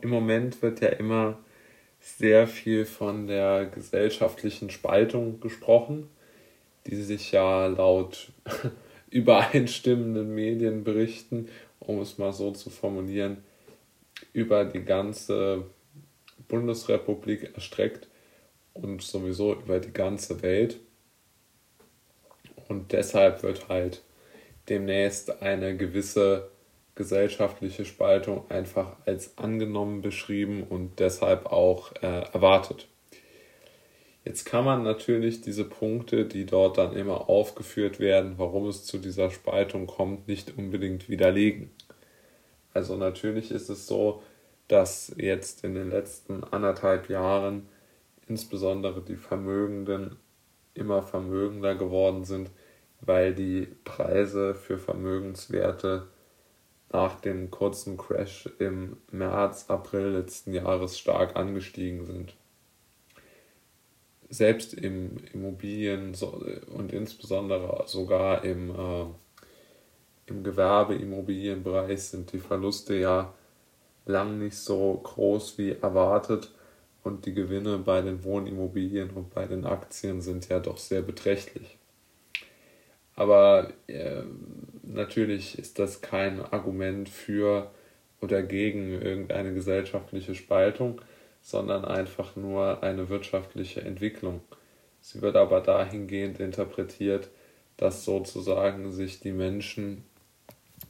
im Moment wird ja immer sehr viel von der gesellschaftlichen Spaltung gesprochen, die sich ja laut übereinstimmenden Medienberichten, um es mal so zu formulieren, über die ganze Bundesrepublik erstreckt und sowieso über die ganze Welt. Und deshalb wird halt demnächst eine gewisse gesellschaftliche Spaltung einfach als angenommen beschrieben und deshalb auch äh, erwartet. Jetzt kann man natürlich diese Punkte, die dort dann immer aufgeführt werden, warum es zu dieser Spaltung kommt, nicht unbedingt widerlegen. Also natürlich ist es so, dass jetzt in den letzten anderthalb Jahren insbesondere die Vermögenden immer vermögender geworden sind, weil die Preise für Vermögenswerte nach dem kurzen Crash im März, April letzten Jahres stark angestiegen sind. Selbst im Immobilien und insbesondere sogar im, äh, im Gewerbeimmobilienbereich sind die Verluste ja lang nicht so groß wie erwartet und die Gewinne bei den Wohnimmobilien und bei den Aktien sind ja doch sehr beträchtlich. Aber äh, natürlich ist das kein Argument für oder gegen irgendeine gesellschaftliche Spaltung, sondern einfach nur eine wirtschaftliche Entwicklung. Sie wird aber dahingehend interpretiert, dass sozusagen sich die Menschen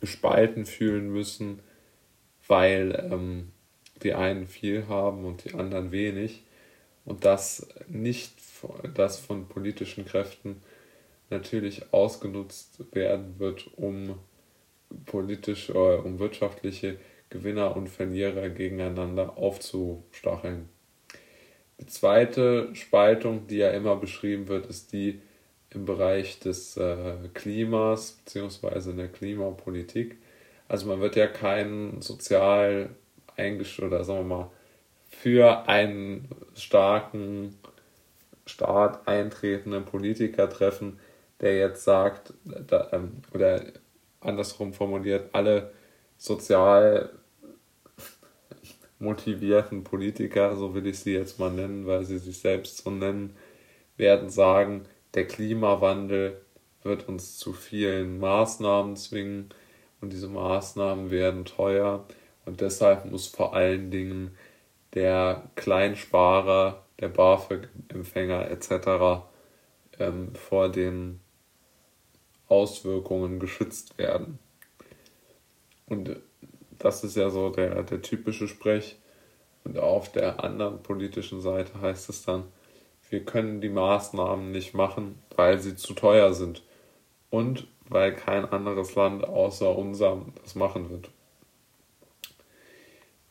gespalten fühlen müssen, weil ähm, die einen viel haben und die anderen wenig und das nicht das von politischen Kräften natürlich ausgenutzt werden wird, um politisch, äh, um wirtschaftliche Gewinner und Verlierer gegeneinander aufzustacheln. Die zweite Spaltung, die ja immer beschrieben wird, ist die im Bereich des äh, Klimas bzw. in der Klimapolitik. Also man wird ja keinen sozial eingestellt oder sagen wir mal für einen starken Staat eintretenden Politiker treffen, der jetzt sagt, da, ähm, oder andersrum formuliert, alle sozial motivierten Politiker, so will ich sie jetzt mal nennen, weil sie sich selbst so nennen, werden sagen, der Klimawandel wird uns zu vielen Maßnahmen zwingen und diese Maßnahmen werden teuer und deshalb muss vor allen Dingen der Kleinsparer, der BAföG-Empfänger etc. Ähm, vor den Auswirkungen geschützt werden. Und das ist ja so der, der typische Sprech. Und auf der anderen politischen Seite heißt es dann, wir können die Maßnahmen nicht machen, weil sie zu teuer sind und weil kein anderes Land außer unserem das machen wird.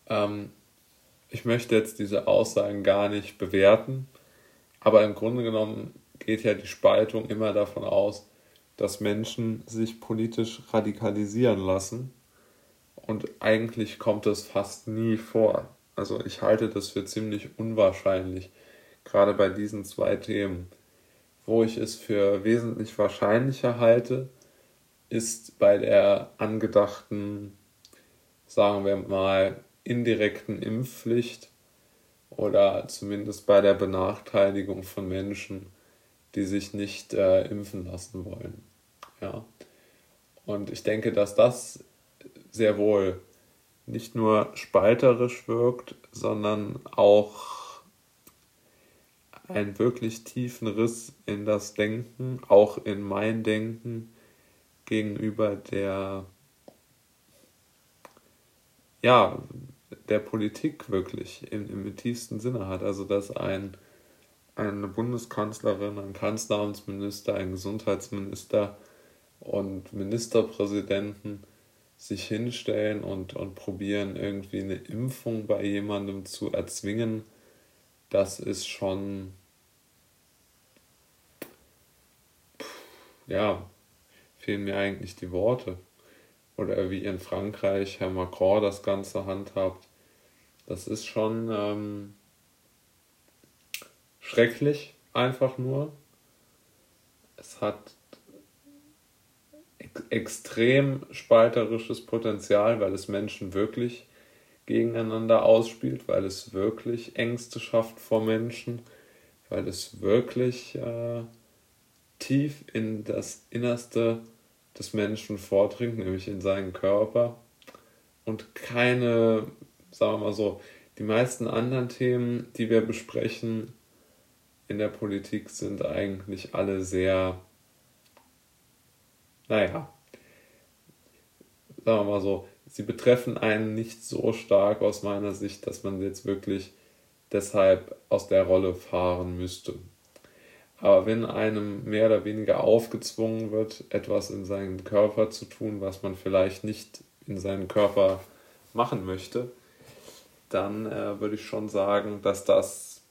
Ähm, ich möchte jetzt diese Aussagen gar nicht bewerten, aber im Grunde genommen geht ja die Spaltung immer davon aus, dass Menschen sich politisch radikalisieren lassen. Und eigentlich kommt das fast nie vor. Also ich halte das für ziemlich unwahrscheinlich, gerade bei diesen zwei Themen. Wo ich es für wesentlich wahrscheinlicher halte, ist bei der angedachten, sagen wir mal, indirekten Impfpflicht oder zumindest bei der Benachteiligung von Menschen, die sich nicht äh, impfen lassen wollen. Ja. Und ich denke, dass das sehr wohl nicht nur spalterisch wirkt, sondern auch einen wirklich tiefen Riss in das Denken, auch in mein Denken gegenüber der ja, der Politik wirklich im, im tiefsten Sinne hat. Also dass ein eine Bundeskanzlerin, ein Kanzleramtsminister, ein Gesundheitsminister und Ministerpräsidenten sich hinstellen und, und probieren, irgendwie eine Impfung bei jemandem zu erzwingen, das ist schon, ja, fehlen mir eigentlich die Worte. Oder wie in Frankreich Herr Macron das Ganze handhabt. Das ist schon, ähm, schrecklich, einfach nur. Es hat extrem spalterisches Potenzial, weil es Menschen wirklich gegeneinander ausspielt, weil es wirklich Ängste schafft vor Menschen, weil es wirklich äh, tief in das Innerste des Menschen vordringt, nämlich in seinen Körper. Und keine, sagen wir mal so, die meisten anderen Themen, die wir besprechen in der Politik, sind eigentlich alle sehr, naja, sagen wir mal so, sie betreffen einen nicht so stark aus meiner Sicht, dass man jetzt wirklich deshalb aus der Rolle fahren müsste. Aber wenn einem mehr oder weniger aufgezwungen wird, etwas in seinen Körper zu tun, was man vielleicht nicht in seinen Körper machen möchte, dann äh, würde ich schon sagen, dass das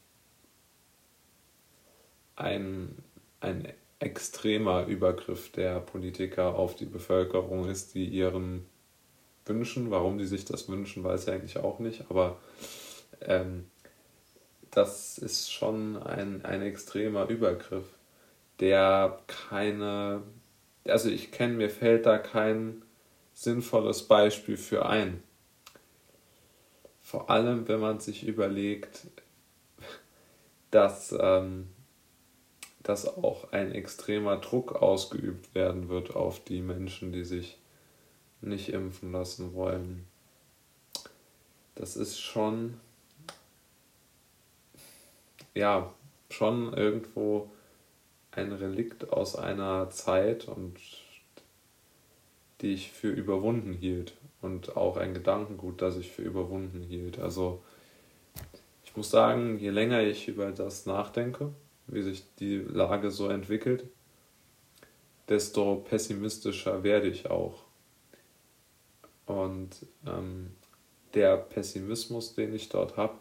ein, ein extremer Übergriff der Politiker auf die Bevölkerung ist, die ihren Wünschen, warum die sich das wünschen, weiß ich eigentlich auch nicht, aber ähm, das ist schon ein, ein extremer Übergriff, der keine, also ich kenne, mir fällt da kein sinnvolles Beispiel für ein. Vor allem, wenn man sich überlegt, dass, ähm, dass auch ein extremer Druck ausgeübt werden wird auf die Menschen, die sich nicht impfen lassen wollen. Das ist schon ja, schon irgendwo ein Relikt aus einer Zeit und die ich für überwunden hielt und auch ein Gedankengut, das ich für überwunden hielt. Also ich muss sagen, je länger ich über das nachdenke, wie sich die Lage so entwickelt, desto pessimistischer werde ich auch. Und ähm, der Pessimismus, den ich dort habe,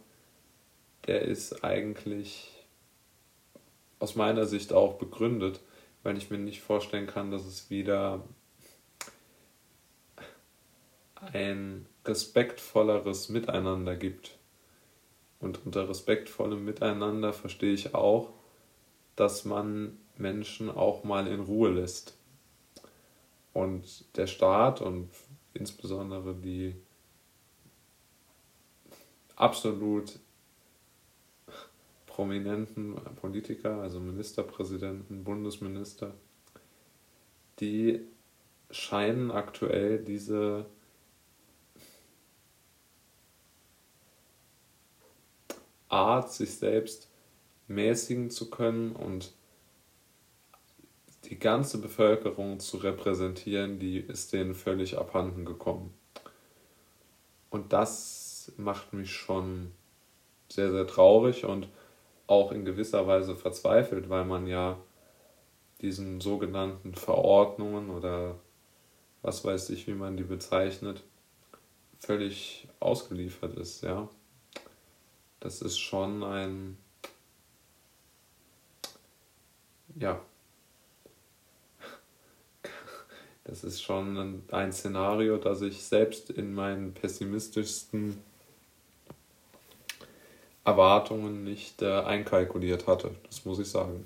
der ist eigentlich aus meiner Sicht auch begründet, weil ich mir nicht vorstellen kann, dass es wieder ein respektvolleres Miteinander gibt. Und unter respektvollem Miteinander verstehe ich auch, dass man Menschen auch mal in Ruhe lässt. Und der Staat und insbesondere die absolut prominenten Politiker, also Ministerpräsidenten, Bundesminister, die scheinen aktuell diese Art, sich selbst mäßigen zu können und die ganze Bevölkerung zu repräsentieren, die ist denen völlig abhanden gekommen. Und das macht mich schon sehr, sehr traurig und auch in gewisser Weise verzweifelt, weil man ja diesen sogenannten Verordnungen oder was weiß ich, wie man die bezeichnet, völlig ausgeliefert ist, ja. Das ist schon ein, ja, das ist schon ein Szenario, das ich selbst in meinen pessimistischsten Erwartungen nicht äh, einkalkuliert hatte. Das muss ich sagen.